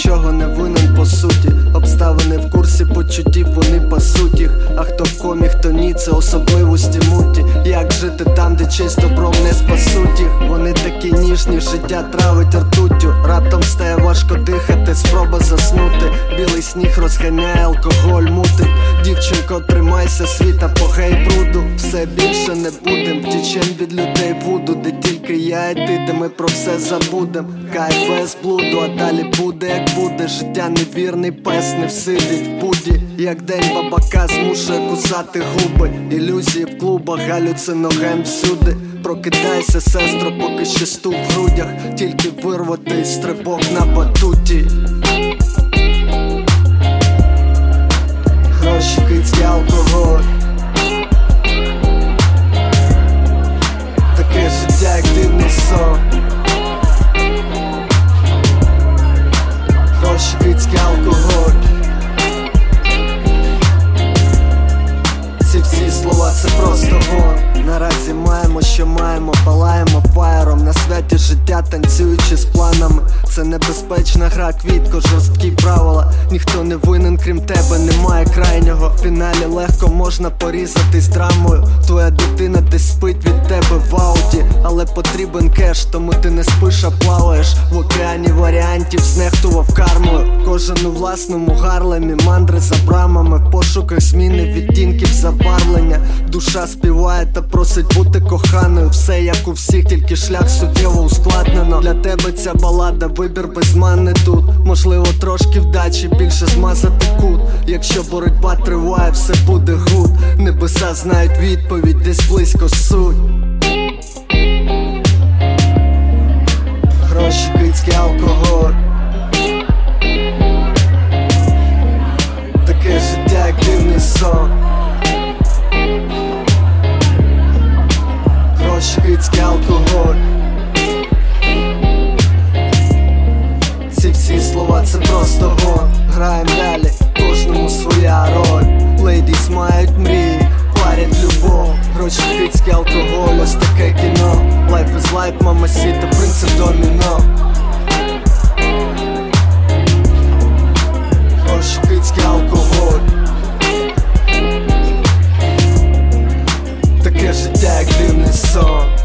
нічого не винен по суті. Обставини в курсі почуттів, вони пасуть їх. А хто в комі, хто ні, це особливості муті. Як жити там, де честь добром не спасуть їх? Вони такі ніжні, життя травить ртуттю. Раптом стає важко дихати спроба заснути. Білий сніг розганяє, алкоголь мутить. Дівчинко, тримайся, світа, похай бруду. Все більше не будем, втічем від людей буду, де тільки я і ти, де ми про все забудем. Кай без блуду, а далі буде, як буде. Життя невірний, пес не всидить в буді. Як день бабака змушує кусати губи. Ілюзії в клубах, галюциноген всюди. Прокидайся, сестро, поки ще стук в грудях, тільки вирвати стрибок на батуті. Ці слова це просто гон Наразі маємо, що маємо, палаємо фаєром. На святі життя танцюючи з планами. Це небезпечна гра, квітко, жорсткі правила. Ніхто не винен, крім тебе, немає крайнього фіналі легко можна порізати з драмою. Твоя дитина десь спить від тебе в ауті Але потрібен кеш, тому ти не спиш, а плаваєш. В океані варіантів знехтував кармою. Кожен у власному гарлемі, мандри за брамами В пошуках зміни відтінків забарвлення. Душа співає та просить бути коханою. Все як у всіх, тільки шлях суттєво ускладнено. Для тебе ця балада, вибір без мани тут. Можливо, трошки вдачі, більше змазати кут. Якщо боротьба триває, все буде good. Небеса знають відповідь, десь близько суть. Гроші, кицькі, мають мрії, парять любов, гроші віцьки, алкоголь, ось таке кіно. Life is life, мама сіта, принцип доміно. Гроші віцьки, алкоголь. Таке життя, як дивний сон.